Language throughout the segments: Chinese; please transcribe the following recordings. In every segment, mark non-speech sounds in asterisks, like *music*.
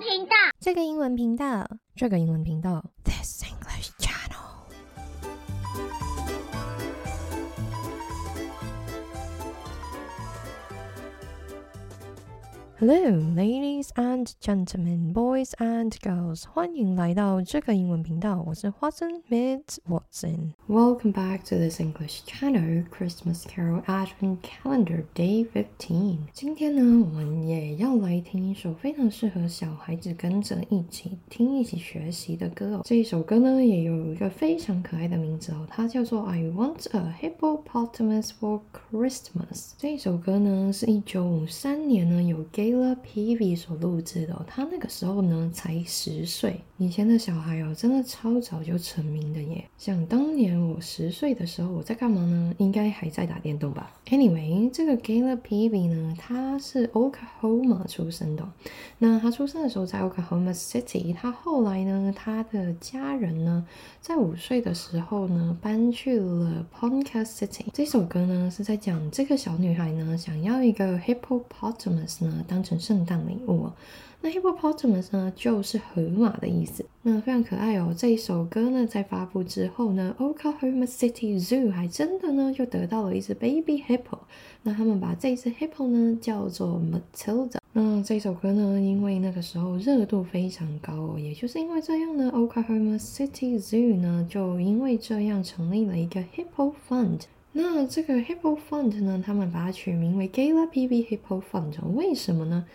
频道，这个英文频道，这个英文频道。Hello, ladies and gentlemen, boys and girls，欢迎来到这个英文频道，我是 Watson Miss Watson。Welcome back to this English channel, Christmas Carol Advent Calendar Day Fifteen。今天呢，我们也要来听一首非常适合小孩子跟着一起听、一起学习的歌哦。这一首歌呢，也有一个非常可爱的名字哦，它叫做 I Want a Hippopotamus for Christmas。这一首歌呢，是一九五三年呢有 Gala Peavy 所录制的哦，他那个时候呢才十岁。以前的小孩哦，真的超早就成名的耶。想当年我十岁的时候，我在干嘛呢？应该还在打电动吧。Anyway，这个 Gala Peavy 呢，他是 Oklahoma 出生的。那他出生的时候在 Oklahoma City，他后来呢，他的家人呢，在五岁的时候呢，搬去了 Ponca City。这首歌呢，是在讲这个小女孩呢，想要一个 hippopotamus 呢，当成圣诞礼物哦。那 hippopotamus 呢，就是河马的意思。那非常可爱哦。这一首歌呢，在发布之后呢，Oklahoma City Zoo 还真的呢，就得到了一只 baby hippo。那他们把这只 hippo 呢，叫做 Matilda。那这首歌呢，因为那个时候热度非常高哦，也就是因为这样呢，Oklahoma City Zoo 呢，就因为这样成立了一个 hippo fund。那这个 hippo fund 呢，他们把它取名为 Gayla Peavy Hippo Fund。为什么呢？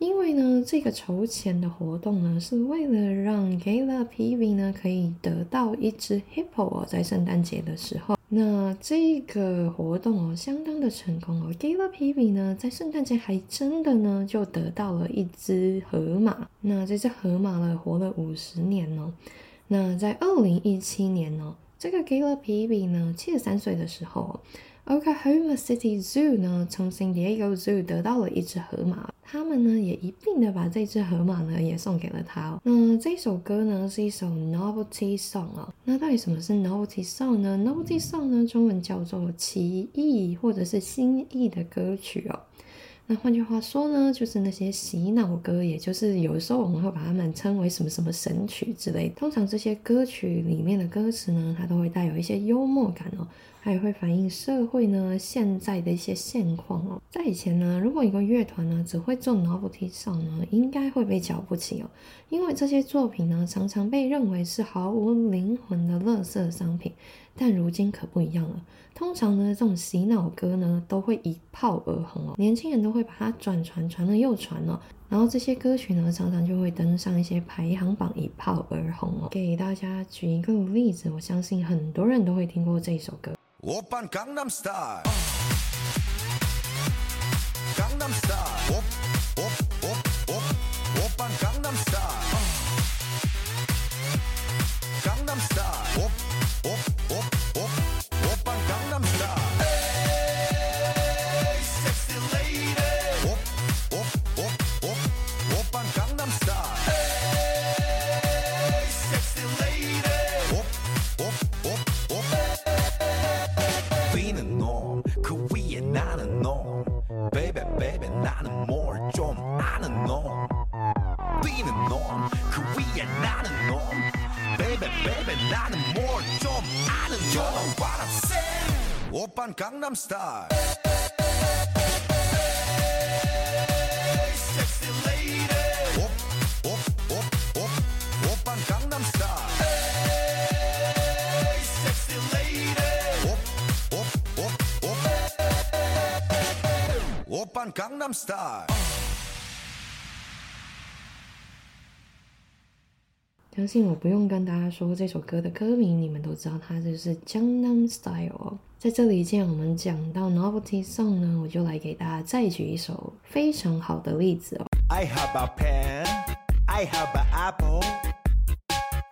因为呢，这个筹钱的活动呢，是为了让 Gayla Peavy 呢可以得到一只 hippo 哦，在圣诞节的时候。那这个活动哦，相当的成功哦。Gayla Peavy 呢，在圣诞节还真的呢就得到了一只河马。那这只河马呢，活了五十年哦。那在二零一七年呢，这个 Gayla Peavy 呢，七十三岁的时候。Oklahoma City Zoo 呢，从 San Diego Zoo 得到了一只河马，他们呢也一并的把这只河马呢也送给了他。那这首歌呢是一首 Novelty Song 啊。那到底什么是 Novelty Song 呢？Novelty Song 呢中文叫做奇异或者是新意的歌曲哦。那换句话说呢，就是那些洗脑歌，也就是有时候我们会把它们称为什么什么神曲之类。通常这些歌曲里面的歌词呢，它都会带有一些幽默感哦。它也会反映社会呢现在的一些现况哦。在以前呢，如果一个乐团呢只会做 novelty song 呢，应该会被瞧不起哦，因为这些作品呢常常被认为是毫无灵魂的垃圾商品。但如今可不一样了，通常呢这种洗脑歌呢都会一炮而红哦，年轻人都会把它转传，传了又传哦，然后这些歌曲呢常常就会登上一些排行榜，一炮而红哦。给大家举一个例子，我相信很多人都会听过这首歌。 오빤 강남스타일 강남스타일 옵옵옵 뭘 좀 아는 놈 You know what I'm saying 오빤 강남스타일 Sexy lady 옵옵옵옵 오빤 강남스타일 Sexy lady 옵옵옵옵 오빤 강남스타일 相信我不用跟大家说这首歌的歌名，你们都知道它就是《江南 Style》哦。在这里，既然我们讲到 Novelty Song 呢，我就来给大家再举一首非常好的例子哦。I have a pen I have an apple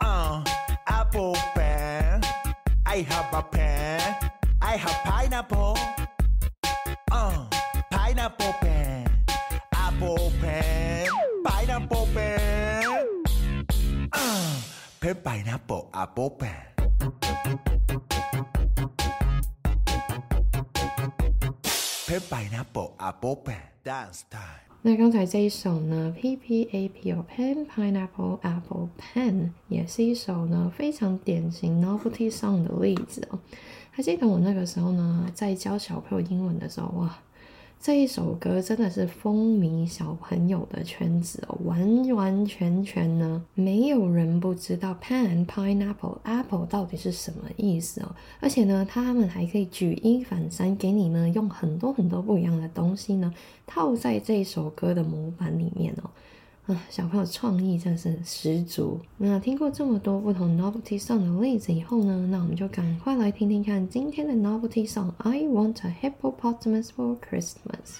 uh apple pen I have a pen I have pineapple uh Pineapple apple pen. pen pineapple apple pen dance time 那刚才这一首呢，P P A P O pen pineapple apple pen 也是一首呢非常典型 novelty song 的例子哦。还记得我那个时候呢，在教小朋友英文的时候，哇！这一首歌真的是风靡小朋友的圈子哦，完完全全呢，没有人不知道 pan pineapple apple 到底是什么意思哦。而且呢，他们还可以举一反三，给你呢用很多很多不一样的东西呢套在这首歌的模板里面哦。啊，小朋友创意真是十足。那听过这么多不同 novelty song 的例子以后呢，那我们就赶快来听听看今天的 novelty song。I want a hippopotamus for Christmas。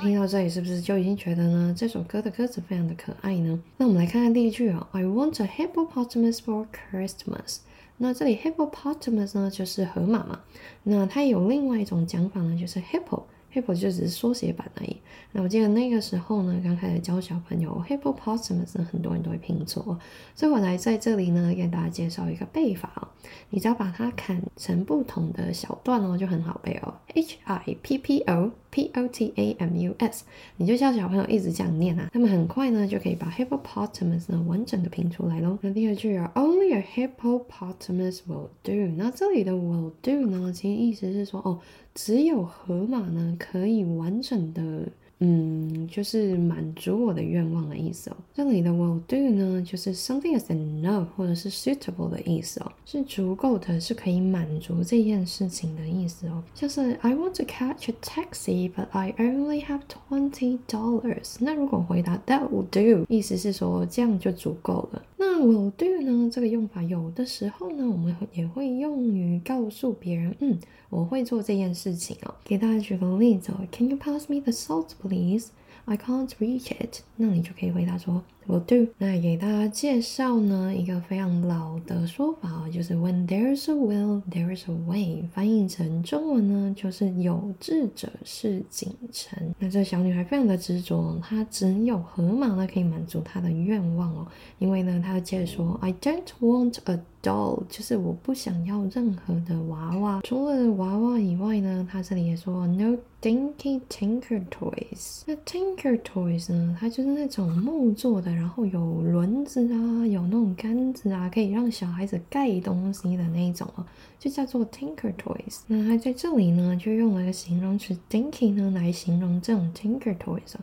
听到这里，是不是就已经觉得呢？这首歌的歌词非常的可爱呢？那我们来看看第一句啊，I want a hippopotamus for Christmas。那这里 hippopotamus 呢，就是河马嘛。那它有另外一种讲法呢，就是 hippo。hippo 就只是缩写版而已。那我记得那个时候呢，刚开始教小朋友 hippopotamus，很多人都会拼错，所以我来在这里呢，给大家介绍一个背法哦。你只要把它砍成不同的小段哦，就很好背哦。h i p p o p o t a m u s，你就叫小朋友一直这样念啊，那么很快呢就可以把 hippopotamus 呢完整的拼出来喽。那第二句啊，Only a hippopotamus will do。那这里的 will do 呢，其实意思是说哦。只有河马呢，可以完整的。嗯，就是满足我的愿望的意思哦。这里的 will do 呢，就是 something is enough 或者是 suitable 的意思哦，是足够的，是可以满足这件事情的意思哦。像是 I want to catch a taxi, but I only have twenty dollars。那如果回答 that will do，意思是说这样就足够了。那 will do 呢，这个用法有的时候呢，我们也会用于告诉别人，嗯，我会做这件事情哦。给大家举个例子哦，Can you pass me the salt? Please, I can't reach it。那你就可以回答说。 Will do。那给大家介绍呢一个非常老的说法，就是 When there's a will, there's a way。翻译成中文呢，就是有志者事竟成。那这小女孩非常的执着，她只有河马呢可以满足她的愿望哦。因为呢，她接着说，I don't want a doll，就是我不想要任何的娃娃。除了娃娃以外呢，她这里也说 No dinky tinker toys。那 tinker toys 呢，它就是那种木做的。然后有轮子啊，有那种杆子啊，可以让小孩子盖东西的那一种啊，就叫做 Tinker Toys。那它在这里呢，就用了一个形容词 dinky 呢来形容这种 Tinker Toys。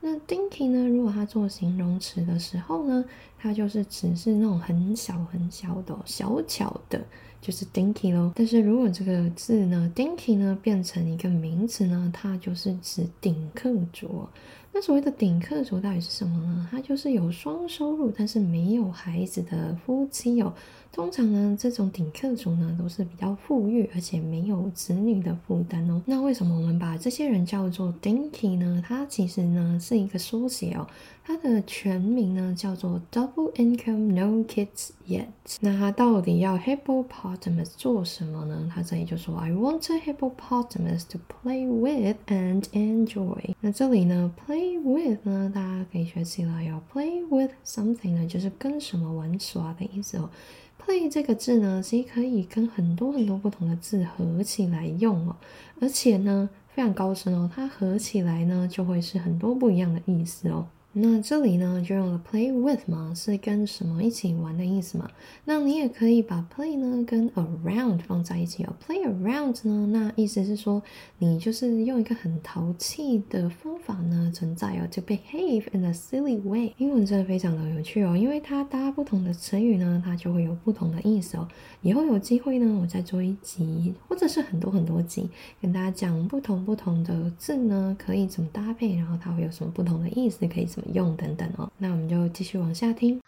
那 dinky 呢，如果它做形容词的时候呢，它就是只是那种很小很小的、小巧的，就是 dinky 咯。但是如果这个字呢，dinky 呢变成一个名词呢，它就是指顶客族。那所谓的顶客族到底是什么呢？他就是有双收入但是没有孩子的夫妻哦。通常呢，这种顶客族呢都是比较富裕，而且没有子女的负担哦。那为什么我们把这些人叫做 dinky 呢？它其实呢是一个缩写哦。它的全名呢叫做 Double Income No Kids Yet。那它到底要 hippopotamus 做什么呢？它这里就说 I want a hippopotamus to play with and enjoy。那这里呢 play with 呢，大家可以学起来哦。play with something 呢，就是跟什么玩耍的意思哦。Play 这个字呢，其实可以跟很多很多不同的字合起来用哦，而且呢非常高深哦，它合起来呢就会是很多不一样的意思哦。那这里呢就用了 play with 嘛，是跟什么一起玩的意思嘛？那你也可以把 play 呢跟 around 放在一起哦。play around 呢，那意思是说你就是用一个很淘气的方法呢存在哦，to behave in a silly way。英文真的非常的有趣哦，因为它搭不同的成语呢，它就会有不同的意思哦。以后有机会呢，我再做一集，或者是很多很多集，跟大家讲不同不同的字呢可以怎么搭配，然后它会有什么不同的意思，可以怎么。用等等哦，那我们就继续往下听。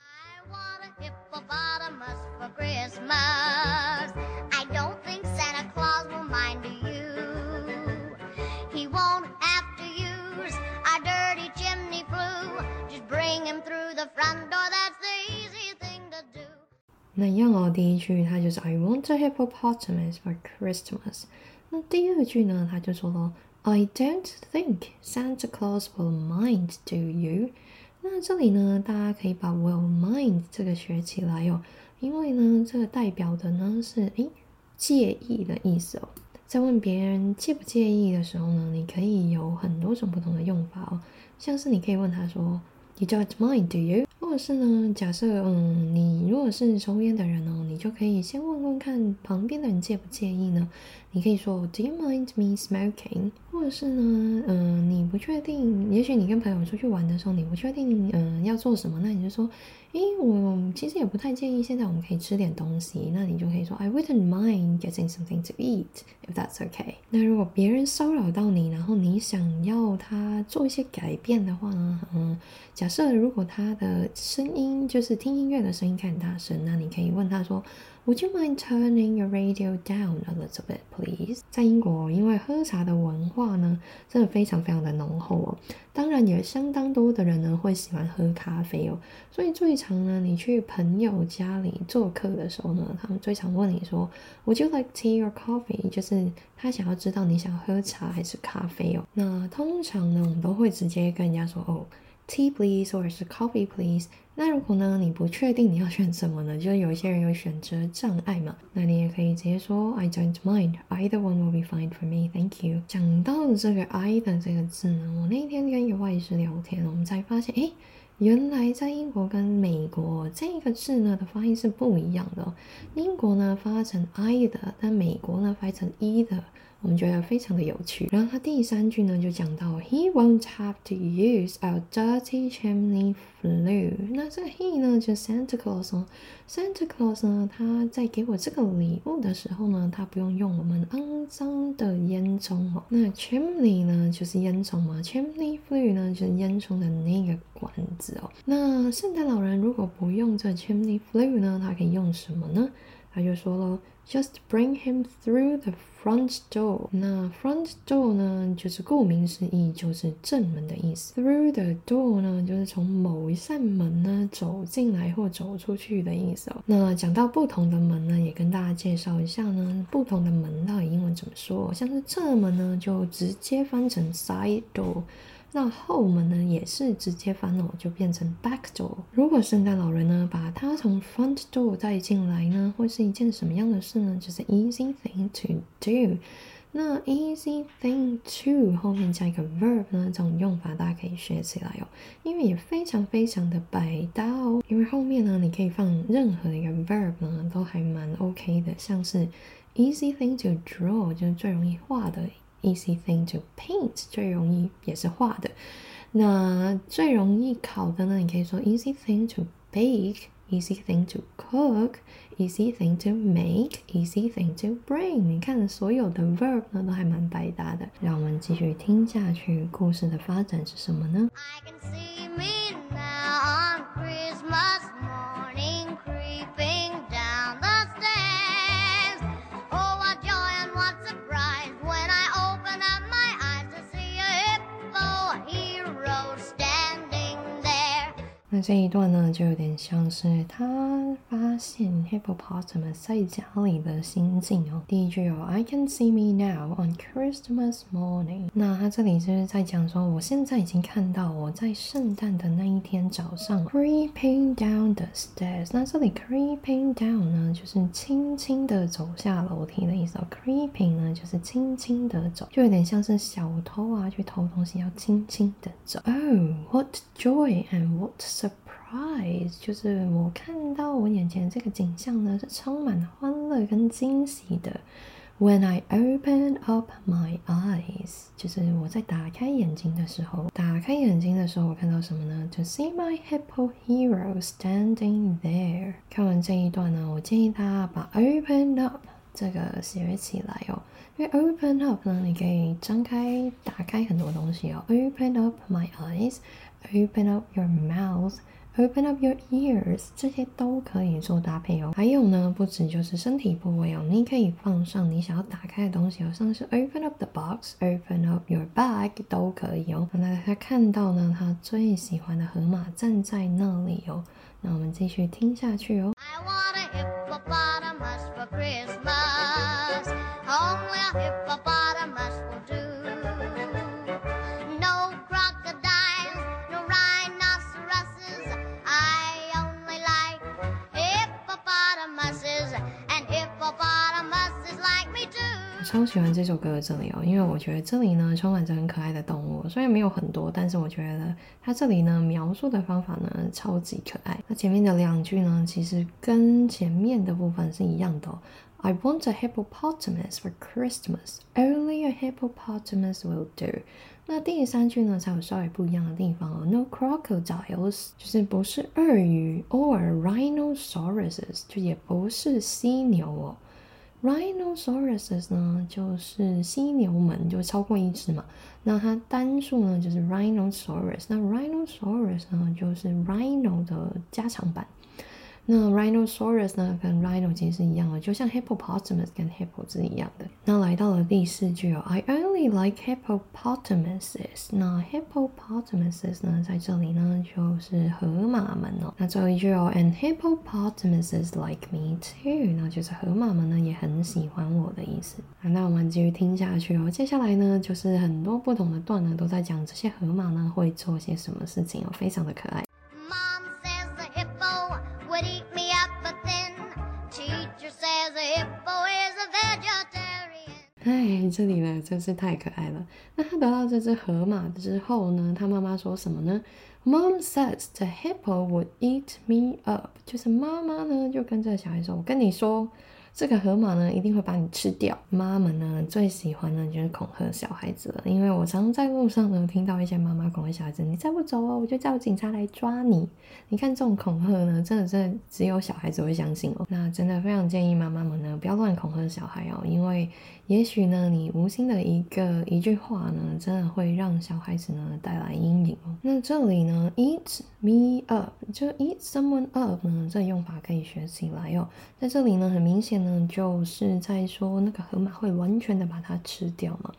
那一样哦，第一句它就是 I want a hippopotamus for Christmas。那第二句呢，他就说了 I don't think Santa Claus will mind, do you？那这里呢，大家可以把 will mind 这个学起来哦，因为呢，这个代表的呢是诶介意的意思哦。在问别人介不介意的时候呢，你可以有很多种不同的用法哦，像是你可以问他说。You don't mind, do you？或者是呢？假设嗯，你如果是抽烟的人哦，你就可以先问问看旁边的人介不介意呢？你可以说 Do you mind me smoking？或者是呢，嗯，你不确定，也许你跟朋友出去玩的时候，你不确定嗯要做什么，那你就说。诶，我其实也不太介意。现在我们可以吃点东西，那你就可以说，I wouldn't mind getting something to eat if that's okay。那如果别人骚扰到你，然后你想要他做一些改变的话呢，嗯，假设如果他的声音就是听音乐的声音很大声，那你可以问他说。Would you mind turning your radio down a little bit, please？在英国，因为喝茶的文化呢，真的非常非常的浓厚哦。当然，也相当多的人呢会喜欢喝咖啡哦。所以最常呢，你去朋友家里做客的时候呢，他们最常问你说，Would you like tea or coffee？就是他想要知道你想喝茶还是咖啡哦。那通常呢，我们都会直接跟人家说，哦。Tea please，或者是 coffee please。那如果呢，你不确定你要选什么呢？就有些人有选择障碍嘛，那你也可以直接说 I don't mind either one will be fine for me, thank you。讲到这个 I 的这个字呢，我那天跟一个外师聊天，我们才发现，哎，原来在英国跟美国这个字呢的发音是不一样的。英国呢发成 I 的，但美国呢发成 E 的。我们觉得非常的有趣。然后他第三句呢就讲到，He won't have to use our dirty chimney flue。那这个 he 呢就是 Santa Claus 哦。Santa Claus 呢他在给我这个礼物的时候呢，他不用用我们肮脏的烟囱哦。那 chimney 呢就是烟囱嘛，chimney flue 呢就是烟囱的那个管子哦。那圣诞老人如果不用这 chimney flue 呢，他可以用什么呢？他就说了，Just bring him through the front door。那 front door 呢，就是顾名思义，就是正门的意思。Through the door 呢，就是从某一扇门呢走进来或走出去的意思哦。那讲到不同的门呢，也跟大家介绍一下呢，不同的门到底英文怎么说？像是侧门呢，就直接翻成 side door。那后门呢，也是直接翻哦，就变成 back door。如果圣诞老人呢，把他从 front door 带进来呢，会是一件什么样的事呢？就是 easy thing to do。那 easy thing to 后面加一个 verb 呢，这种用法大家可以学起来哦，因为也非常非常的百搭哦。因为后面呢，你可以放任何一个 verb 呢，都还蛮 OK 的，像是 easy thing to draw 就是最容易画的。Easy thing to paint 最容易也是画的，那最容易考的呢？你可以说 easy thing to bake，easy thing to cook，easy thing to make，easy thing to bring。你看所有的 verb 呢都还蛮百搭的。让我们继续听下去，故事的发展是什么呢？这一段呢，就有点像是他发现 hippopotamus 在家里的心境哦。第一句有 I can see me now on Christmas morning。那他这里就是在讲说，我现在已经看到我在圣诞的那一天早上 creeping down the stairs。那这里 creeping down 呢，就是轻轻的走下楼梯的意思哦。creeping 呢，就是轻轻的走，就有点像是小偷啊去偷东西要轻轻的走。Oh, what joy and what surprise Eyes，就是我看到我眼前这个景象呢，是充满欢乐跟惊喜的。When I open up my eyes，就是我在打开眼睛的时候，打开眼睛的时候，我看到什么呢？To see my hippo hero standing there。看完这一段呢，我建议大家把 open up 这个写起来哦，因为 open up 呢，你可以张开、打开很多东西哦。Open up my eyes，open up your mouth。Open up your ears，这些都可以做搭配哦。还有呢，不止就是身体部位哦，你可以放上你想要打开的东西哦，像是 Open up the box，Open up your bag 都可以哦。那他看到呢，他最喜欢的河马站在那里哦。那我们继续听下去哦。超喜欢这首歌的这里哦，因为我觉得这里呢充满着很可爱的动物，虽然没有很多，但是我觉得它这里呢描述的方法呢超级可爱。那前面的两句呢，其实跟前面的部分是一样的。I want a hippopotamus for Christmas. Only a hippopotamus will do. 那第三句呢才有稍微不一样的地方哦。No crocodiles 就是不是鳄鱼，or rhinoceroses 就也不是犀牛哦。Rhinosaurus 呢，就是犀牛门，就超过一只嘛。那它单数呢，就是 Rhinosaurus。那 Rhinosaurus 呢，就是 Rhino 的加长版。那 rhinosaurus 呢，跟 rhino 其实是一样的，就像 hippopotamus 跟 hippo 是一样的。那来到了第四句哦，I only like hippopotamuses。那 hippopotamuses 呢，在这里呢就是河马们哦。那最后一句哦，and hippopotamuses like me too。那就是河马们呢也很喜欢我的意思。那我们继续听下去哦。接下来呢，就是很多不同的段呢都在讲这些河马呢会做些什么事情哦，非常的可爱。哎，这里呢真是太可爱了。那他得到这只河马之后呢，他妈妈说什么呢？Mom says the hippo would eat me up。就是妈妈呢就跟这个小孩说：“我跟你说。”这个河马呢，一定会把你吃掉。妈妈呢，最喜欢的就是恐吓小孩子了。因为我常常在路上呢，听到一些妈妈恐吓小孩子：“你再不走哦，我就叫警察来抓你。”你看这种恐吓呢，真的真的只有小孩子会相信哦。那真的非常建议妈妈们呢，不要乱恐吓小孩哦，因为也许呢，你无心的一个一句话呢，真的会让小孩子呢带来阴影哦。那这里呢，eat me up，就 eat someone up 呢，这用法可以学起来哦。在这里呢，很明显。呢，就是在说那个河马会完全的把它吃掉嘛。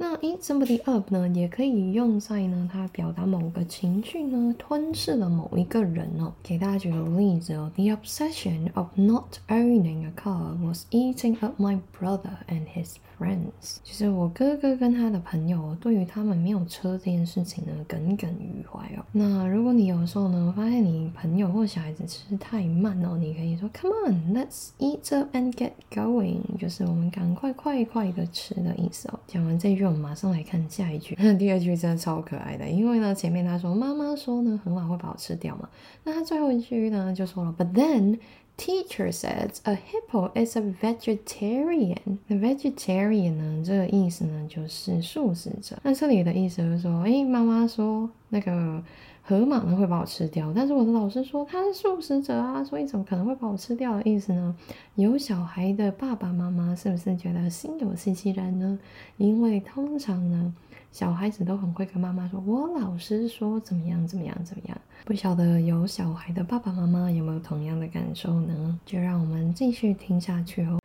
那 eat somebody up 呢，也可以用在呢，它表达某个情绪呢，吞噬了某一个人哦。给大家举个例子哦，The obsession of not owning a car was eating up my brother and his friends。其实我哥哥跟他的朋友对于他们没有车这件事情呢，耿耿于怀哦。那如果你有时候呢，发现你朋友或小孩子吃太慢哦，你可以说 Come on, let's eat up and get going，就是我们赶快快快的吃的意思哦。讲完这句。我们马上来看下一句，那 *laughs* 第二句真的超可爱的，因为呢，前面他说妈妈说呢，很晚会把我吃掉嘛，那他最后一句呢就说了，But then teacher says a hippo is a vegetarian。那 vegetarian 呢，这个意思呢就是素食者。那这里的意思就是说，哎，妈妈说那个。河马呢会把我吃掉，但是我的老师说他是素食者啊，所以怎么可能会把我吃掉的意思呢？有小孩的爸爸妈妈是不是觉得心有戚戚然呢？因为通常呢，小孩子都很会跟妈妈说，我老师说怎么样怎么样怎么样。不晓得有小孩的爸爸妈妈有没有同样的感受呢？就让我们继续听下去哦。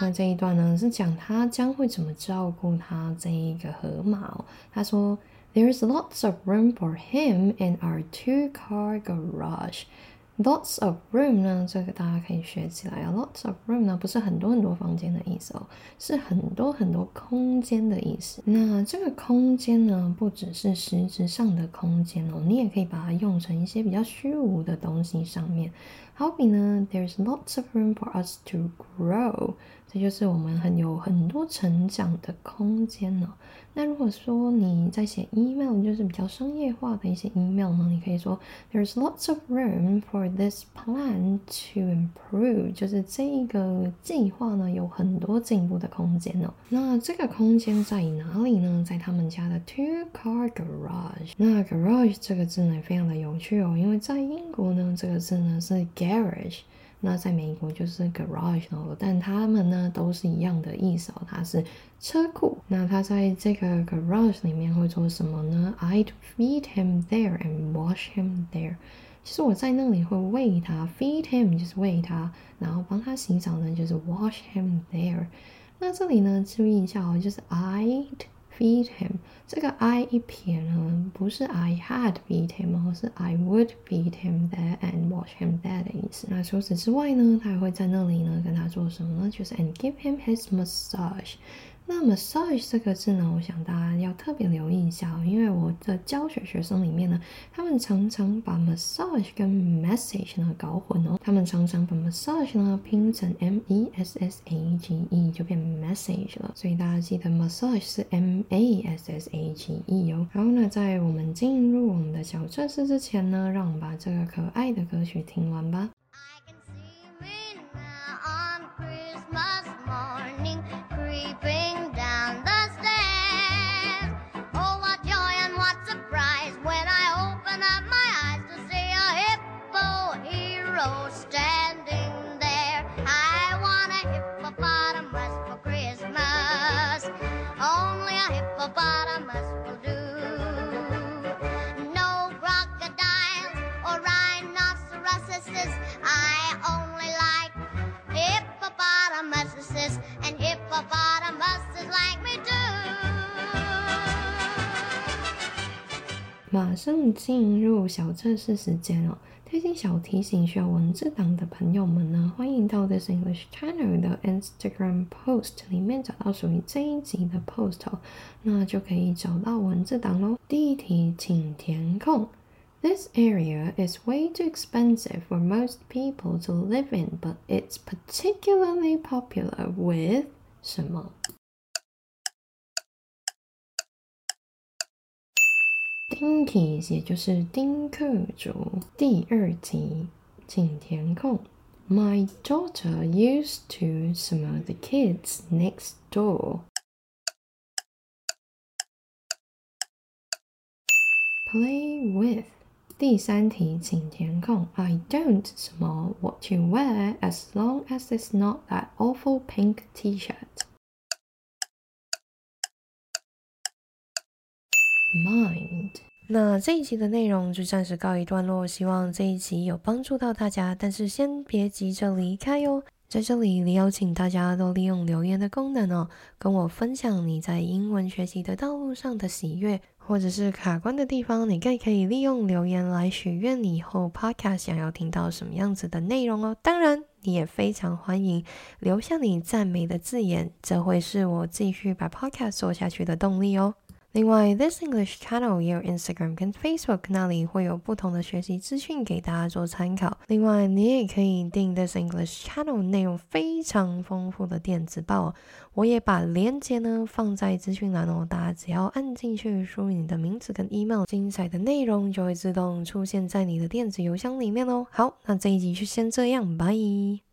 那这一段呢，是讲他将会怎么照顾他这一个河马哦。他说，There's lots of room for him in our two-car garage. Lots of room 呢，这个大家可以学起来啊。Lots of room 呢，不是很多很多房间的意思哦，是很多很多空间的意思。那这个空间呢，不只是实质上的空间哦，你也可以把它用成一些比较虚无的东西上面。好比呢，There's lots of room for us to grow，这就是我们很有很多成长的空间呢。那如果说你在写 email，就是比较商业化的一些 email 呢，你可以说 There's lots of room for this plan to improve，就是这一个计划呢有很多进步的空间呢。那这个空间在哪里呢？在他们家的 two car garage。那 garage 这个字呢非常的有趣哦，因为在英国呢这个字呢是 garage。那在美国就是 garage 咯，但他们呢都是一样的意思哦，它是车库。那他在这个 garage 里面会做什么呢？I'd feed him there and wash him there。其实我在那里会喂他，feed him 就是喂他，然后帮他洗澡呢就是 wash him there。那这里呢注意一下哦，就是 I'd。Feed him，这个 I 一撇呢，不是 I had feed him，而是 I would feed him there and watch him there 的意思。那除此之外呢，他还会在那里呢跟他做什么呢？就是 and give him his massage。那 massage 这个字呢，我想大家要特别留意一下，因为我的教学学生里面呢，他们常常把 massage 跟 message 呢搞混哦，他们常常把 massage 呢拼成 m e s s a g e 就变 message 了，所以大家记得 massage 是 m a s s a g e 哦。然后呢，在我们进入我们的小测试之前呢，让我们把这个可爱的歌曲听完吧。马上进入小测试时间哦！ 贴心小提醒，需要文字档的朋友们呢，欢迎到 This English Channel 的 Instagram post 里面找到属于这一集的 post，那就可以找到文字档喽。第一题，请填空。This area is way too expensive for most people to live in, but it's particularly popular with 什么 ？Dinkies，也就是丁克族。第二题，请填空。My daughter used to 什么 the kids next door. Play with。第三题，请填空。I don't 什么 what you wear as long as it's not that awful pink T-shirt. Mind。 那这一集的内容就暂时告一段落，希望这一集有帮助到大家。但是先别急着离开哟，在这里你邀请大家都利用留言的功能哦，跟我分享你在英文学习的道路上的喜悦，或者是卡关的地方，你更可以利用留言来许愿你以后 podcast 想要听到什么样子的内容哦。当然，你也非常欢迎留下你赞美的字眼，这会是我继续把 podcast 做下去的动力哦。另外，This English Channel 也有 Instagram 跟 Facebook，那里会有不同的学习资讯给大家做参考。另外，你也可以订 This English Channel 内容非常丰富的电子报，我也把链接呢放在资讯栏哦。大家只要按进去，输入你的名字跟 email，精彩的内容就会自动出现在你的电子邮箱里面哦。好，那这一集就先这样，拜。